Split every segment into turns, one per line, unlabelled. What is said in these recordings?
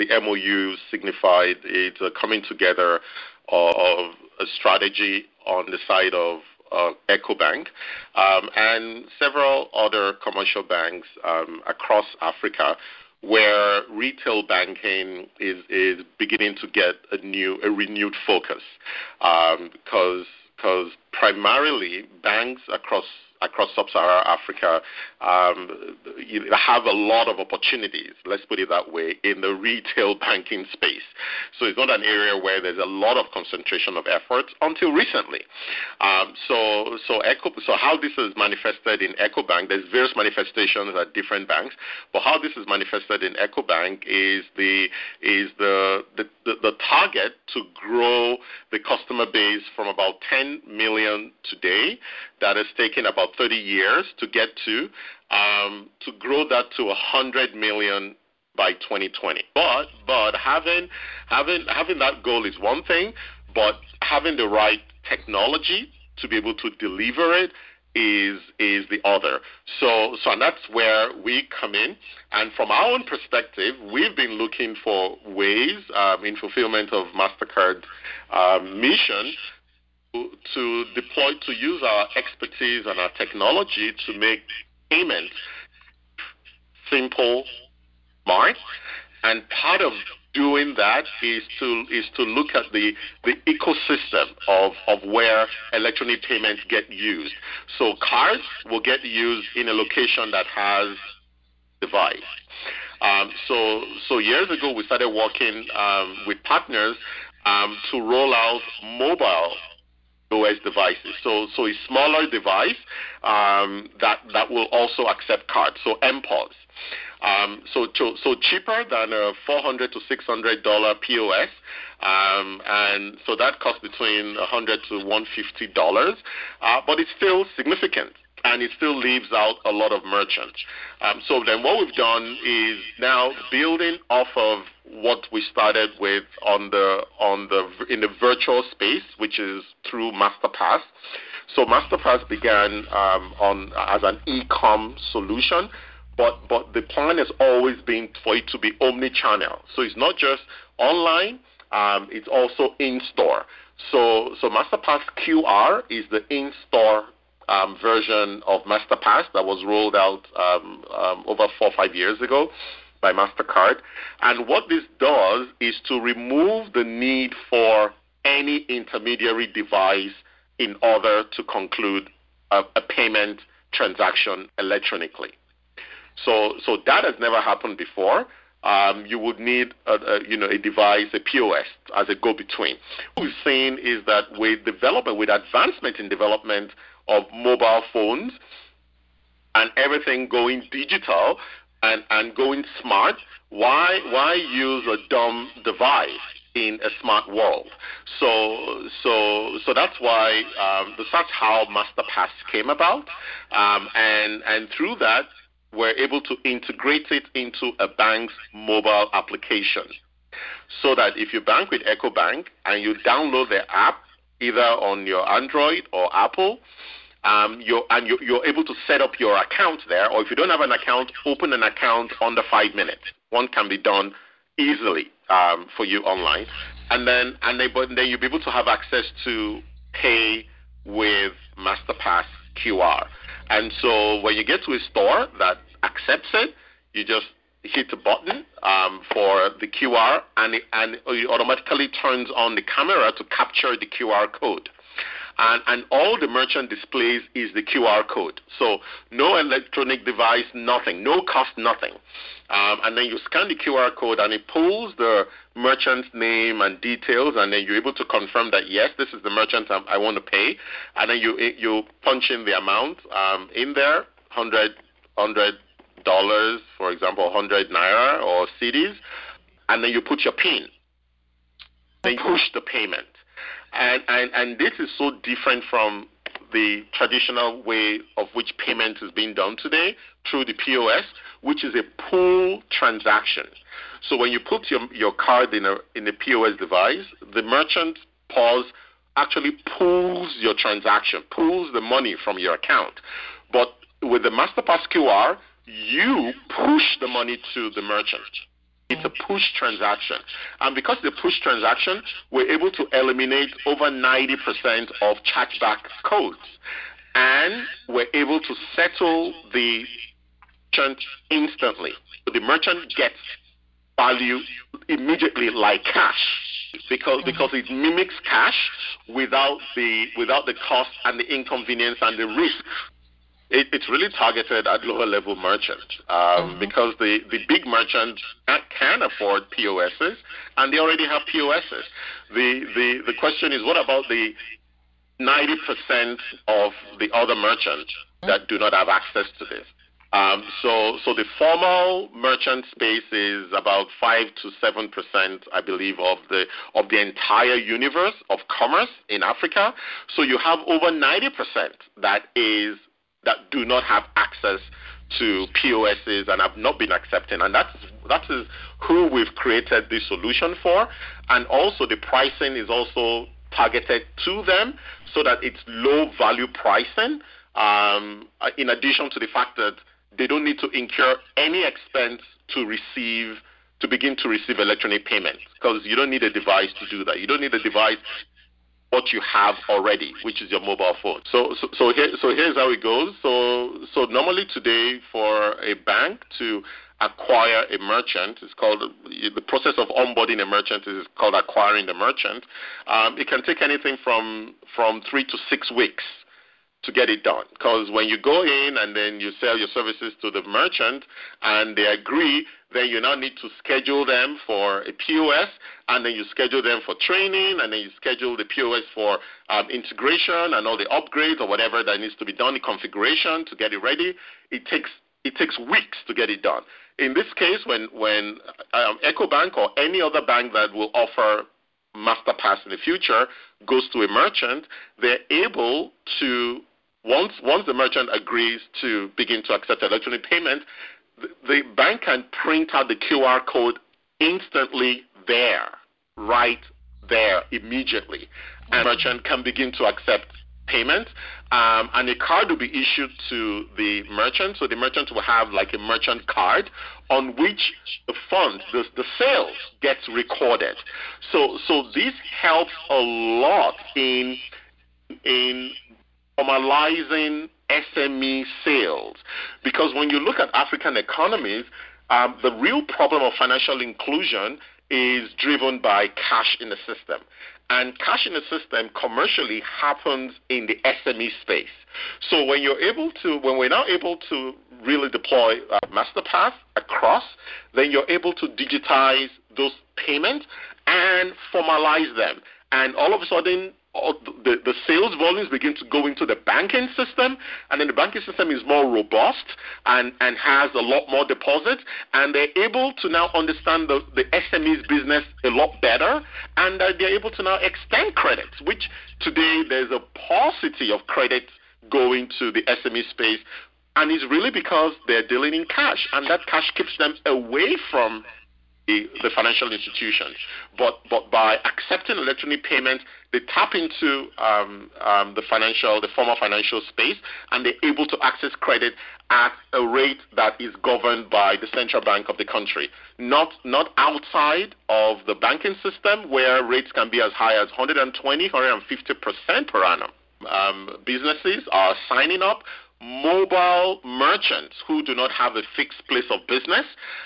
the MOU signified it's a coming together of a strategy on the side of uh, EcoBank um, and several other commercial banks um, across Africa where retail banking is, is beginning to get a new, a renewed focus um, because because primarily banks across across sub-Saharan Africa um, have a lot of opportunities, let's put it that way, in the retail banking space. So it's not an area where there's a lot of concentration of effort until recently. Um, so, so, so how this is manifested in EcoBank, there's various manifestations at different banks, but how this is manifested in EcoBank is the is the, the, the, the target to grow the customer base from about 10 million today that has taken about 30 years to get to, um, to grow that to 100 million by 2020. But but having having having that goal is one thing, but having the right technology to be able to deliver it is is the other. So so and that's where we come in. And from our own perspective, we've been looking for ways um, in fulfillment of Mastercard um, mission to deploy, to use our expertise and our technology to make payments simple, smart, and part of doing that is to is to look at the the ecosystem of of where electronic payments get used. So cards will get used in a location that has device. Um, so so years ago we started working um, with partners um, to roll out mobile OS devices. So, so a smaller device um, that that will also accept cards. So MPOS. Um, so, so cheaper than a 400 to 600 dollar POS, um, and so that costs between 100 to 150 dollars, uh, but it's still significant and it still leaves out a lot of merchants. Um, so then what we've done is now building off of what we started with on the on the in the virtual space, which is through MasterPass. So MasterPass began um, on as an e-com solution, but but the plan has always been for it to be omni-channel. So it's not just online; um, it's also in-store. So so MasterPass QR is the in-store um, version of MasterPass that was rolled out um, um, over four or five years ago by MasterCard. And what this does is to remove the need for any intermediary device in order to conclude a, a payment transaction electronically. So, so that has never happened before. Um, you would need a, a, you know a device, a POS, as a go-between. What we've seen is that with development, with advancement in development of mobile phones and everything going digital and, and going smart, why why use a dumb device in a smart world? So so so that's why um, that's how MasterPass came about, um, and and through that we're able to integrate it into a bank's mobile application, so that if you bank with EcoBank and you download the app either on your Android or Apple, um, you're, and you're, you're, able to set up your account there, or if you don't have an account, open an account under five minutes. One can be done easily um, for you online, and then and then, but then you'll be able to have access to pay with MasterPass QR. And so when you get to a store that accepts it, you just hit a button um, for the QR, and it, and it automatically turns on the camera to capture the QR code and, and all the merchant displays is the QR code. So no electronic device, nothing, no cost, nothing. Um, and then you scan the QR code and it pulls the merchant's name and details, and then you're able to confirm that yes, this is the merchant I, I want to pay, and then you you punch in the amount um, in there, hundred hundred dollars, for example, hundred naira or cedis, and then you put your PIN. Then push the payment. And, and, and this is so different from the traditional way of which payment is being done today through the POS, which is a pull transaction. So when you put your, your card in a, in a POS device, the merchant POS actually pulls your transaction, pulls the money from your account. But with the MasterPass QR, you push the money to the merchant. It's a push transaction. And because a push transaction, we're able to eliminate over 90% of chargeback codes. And we're able to settle the merchant instantly. So the merchant gets value immediately like cash because because it mimics cash without the without the cost and the inconvenience and the risk it, it's really targeted at lower level merchants um, mm-hmm. because the, the big merchants can afford POSs and they already have POSs. The, the, the question is what about the 90% of the other merchants that do not have access to this? Um, so, so the formal merchant space is about five to seven percent, I believe, of the of the entire universe of commerce in Africa. So you have over ninety percent that is that do not have access to POSs and have not been accepting. And that's that is who we've created this solution for. And also the pricing is also targeted to them so that it's low value pricing. Um, in addition to the fact that they don't need to incur any expense to receive to begin to receive electronic payments because you don't need a device to do that. You don't need a device what you have already, which is your mobile phone. So, so, so, here, so here's how it goes. So, so normally today for a bank to acquire a merchant, it's called the process of onboarding a merchant is called acquiring the merchant. Um, it can take anything from from three to six weeks to get it done. Because when you go in and then you sell your services to the merchant and they agree, then you now need to schedule them for a POS, and then you schedule them for training, and then you schedule the POS for um, integration and all the upgrades or whatever that needs to be done, the configuration to get it ready. It takes it takes weeks to get it done. In this case, when when um, EcoBank or any other bank that will offer MasterPass in the future goes to a merchant, they're able to once once the merchant agrees to begin to accept electronic payment, the, the bank can print out the QR code instantly there, right there, immediately, and merchant can begin to accept payment. Um, and a card will be issued to the merchant. So the merchant will have like a merchant card on which the funds, the, the sales gets recorded. So so this helps a lot in in normalizing SME sales. Because when you look at African economies, um, the real problem of financial inclusion is driven by cash in the system. And cash in the system commercially happens in the SME space. So when you're able to, when we're now able to really deploy uh, MasterPass across, then you're able to digitize those payments and formalize them. And all of a sudden, the, the sales volumes begin to go into the banking system, and then the banking system is more robust and, and has a lot more deposits, and they're able to now understand the, the SME's business a lot better, and uh, they're able to now extend credit, which today there's a paucity of credit going to the SME space, and it's really because they're dealing in cash, and that cash keeps them away from the, financial institutions. But, but by accepting electronic payments, they tap into um, um, the financial, the formal financial space, and they're able to access credit at a rate that is governed by the central bank of the country, not not outside of the banking system where rates can be as high as 120, 150 percent per annum. Um, businesses are signing up mobile merchants who do not have a fixed place of business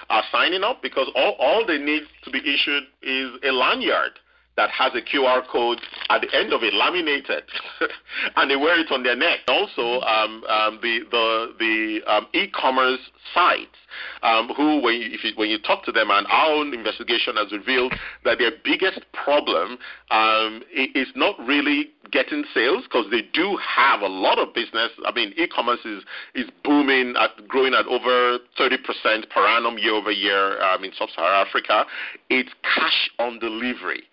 are signing up because all, all they need to be issued is a lanyard that has a QR code at the end of it, laminated, and they wear it on their neck. Also, um, um, the the the um, e-commerce sites, um, who when you, you, when you talk to them, and our own investigation has revealed that their biggest problem um, is not really getting sales because they do have a lot of business. I mean, e-commerce is is booming, at growing at over 30% per annum year over year um, in sub-Saharan Africa. It's cash on delivery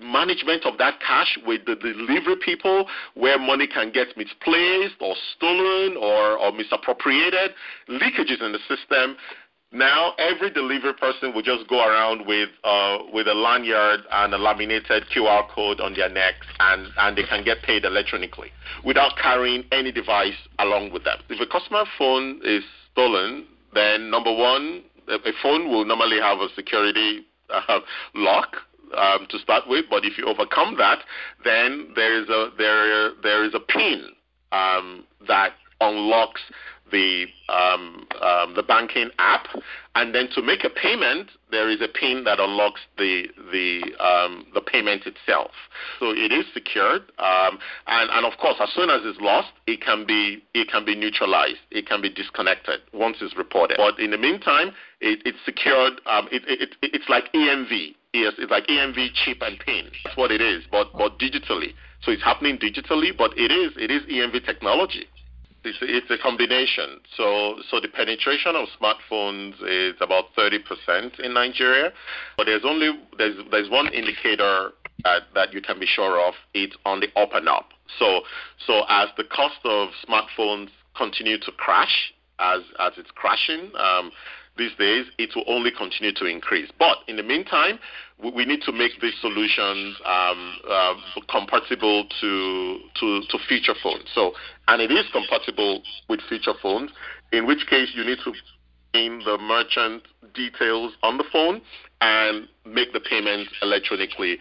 management of that cash with the delivery people where money can get misplaced or stolen or, or misappropriated, leakages in the system. Now every delivery person will just go around with uh, with a lanyard and a laminated QR code on their necks, and, and they can get paid electronically without carrying any device along with them. If a customer phone is stolen, then number one, a phone will normally have a security uh, lock um, to start with, but if you overcome that, then there is a there there is a pin um, that unlocks the um, um, the banking app, and then to make a payment, there is a pin that unlocks the the um, the payment itself. So it is secured, um, and and of course, as soon as it's lost, it can be it can be neutralized, it can be disconnected once it's reported. But in the meantime, it, it's secured. It, it, it's like EMV. Yes, it's like EMV chip and pin. That's what it is, but but digitally. So it's happening digitally, but it is it is EMV technology. It's, it's a combination. So, so the penetration of smartphones is about 30% in Nigeria, but there's only there's there's one indicator that, that you can be sure of. It's on the up and up. So, so as the cost of smartphones continue to crash, as as it's crashing, um, these days, it will only continue to increase. But in the meantime, we need to make these solutions um, uh, compatible to, to, to feature phones. So, and it is compatible with feature phones, in which case you need to in the merchant details on the phone and make the payments electronically.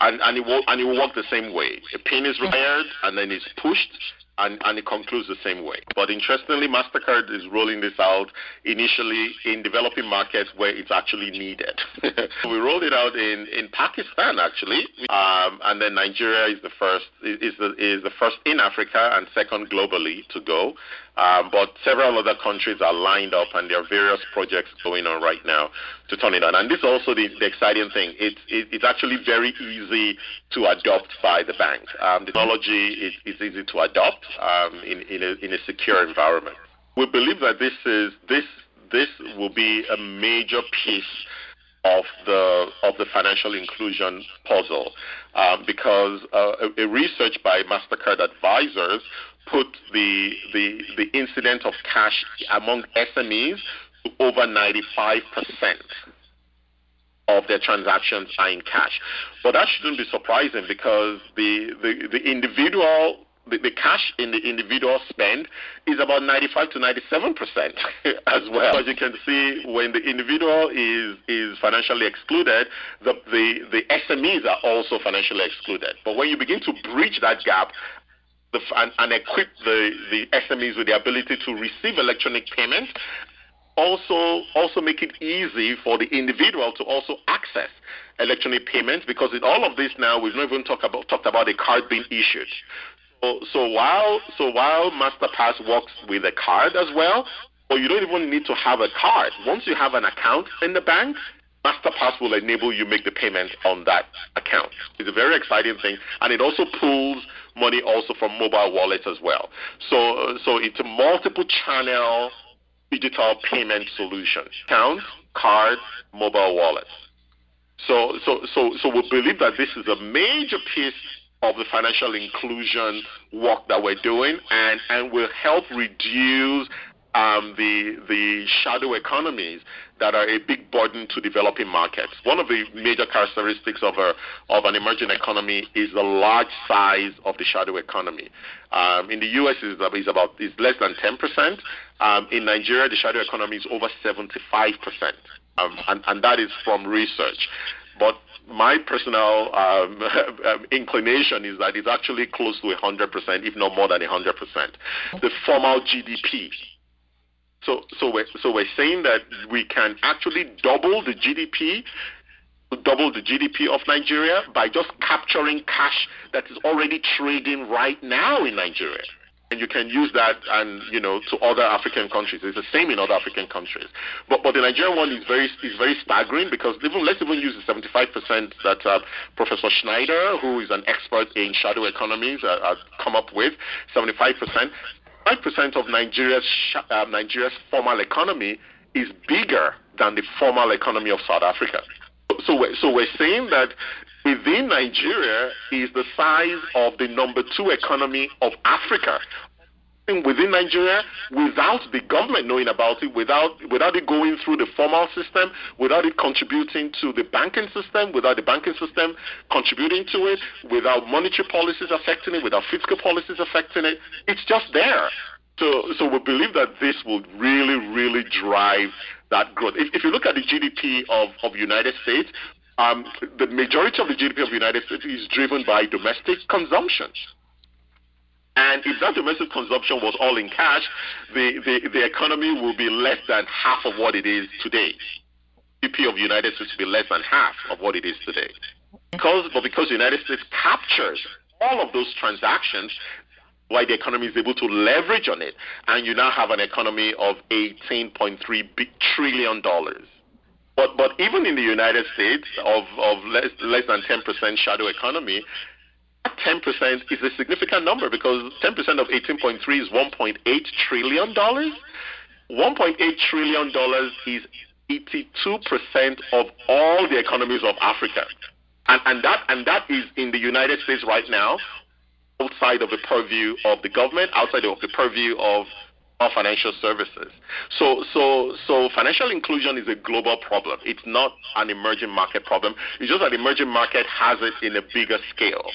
And, and, it will, and it will work the same way. A pin is required and then it's pushed and, and it concludes the same way. But interestingly, MasterCard is rolling this out initially in developing markets where it's actually needed. we rolled it out in, in Pakistan, actually, um, and then Nigeria is the first is the, is the first in Africa and second globally to go. Um, but several other countries are lined up, and there are various projects going on right now to turn it on. And this is also the, the exciting thing. It's, it, it's actually very easy to adopt by the bank. Um, the technology is, is easy to adopt um, in, in, a, in a secure environment. We believe that this is this this will be a major piece of the of the financial inclusion puzzle um, because uh, a, a, research by Mastercard advisors put the, the, the incidence of cash among SMEs to over 95% of their transactions are in cash. But that shouldn't be surprising because the, the, the individual the, the, cash in the individual spend is about 95 to 97 percent as well. As you can see, when the individual is is financially excluded, the, the the SMEs are also financially excluded. But when you begin to bridge that gap the, and, and, equip the, the SMEs with the ability to receive electronic payment. Also, also make it easy for the individual to also access electronic payments because in all of this now we've not even talked about talked about a card being issued. So, while so while MasterPass works with a card as well, but you don't even need to have a card. Once you have an account in the bank, MasterPass will enable you make the payment on that account. It's a very exciting thing, and it also pulls money also from mobile wallets as well. So, so it's a multiple channel digital payment solution: account, card, mobile wallet. So, so, so, so we believe that this is a major piece of the financial inclusion work that we're doing, and and will help reduce um, the the shadow economies that are a big burden to developing markets. One of the major characteristics of a of an emerging economy is the large size of the shadow economy. Um, in the U.S., is is about is less than 10 percent. Um, in Nigeria, the shadow economy is over 75 percent, um, and, and that is from research. But my personal um, inclination is that it's actually close to 100%, if not more than 100%. The formal GDP so, so we're, so we're saying that we can actually double the GDP, double the GDP of Nigeria by just capturing cash that is already trading right now in Nigeria. And you can use that and you know to other African countries. It's the same in other African countries. But but the Nigerian one is very is very staggering because even let's even use the 75% that uh, Professor Schneider, who is an expert in shadow economies, uh, come up with. 75%. 5% of Nigeria's, uh, Nigeria's formal economy is bigger than the formal economy of South Africa. So we're, so we're saying that within Nigeria is the size of the number two economy of Africa within Nigeria without the government knowing about it, without without it going through the formal system, without it contributing to the banking system, without the banking system contributing to it, without monetary policies affecting it, without fiscal policies affecting it. It's just there. So, so we believe that this will really, really drive that growth. If, if you look at the GDP of of United States, um, the majority of the GDP of the United States is driven by domestic consumption. And if that domestic consumption was all in cash, the, the, the economy will be less than half of what it is today. GDP of the United States will be less than half of what it is today. Because, but because the United States captures all of those transactions, why the economy is able to leverage on it, and you now have an economy of 18.3 trillion dollars. But but even in the United States of of less less than 10% shadow economy, 10% is a significant number because 10% of 18.3 is 1.8 trillion dollars. 1.8 trillion dollars is 82% of all the economies of Africa. And, and that and that is in the United States right now, outside of the purview of the government, outside of the purview of financial services. So, so, so financial inclusion is a global problem. It's not an emerging market problem. It's just that emerging market has it in a bigger scale.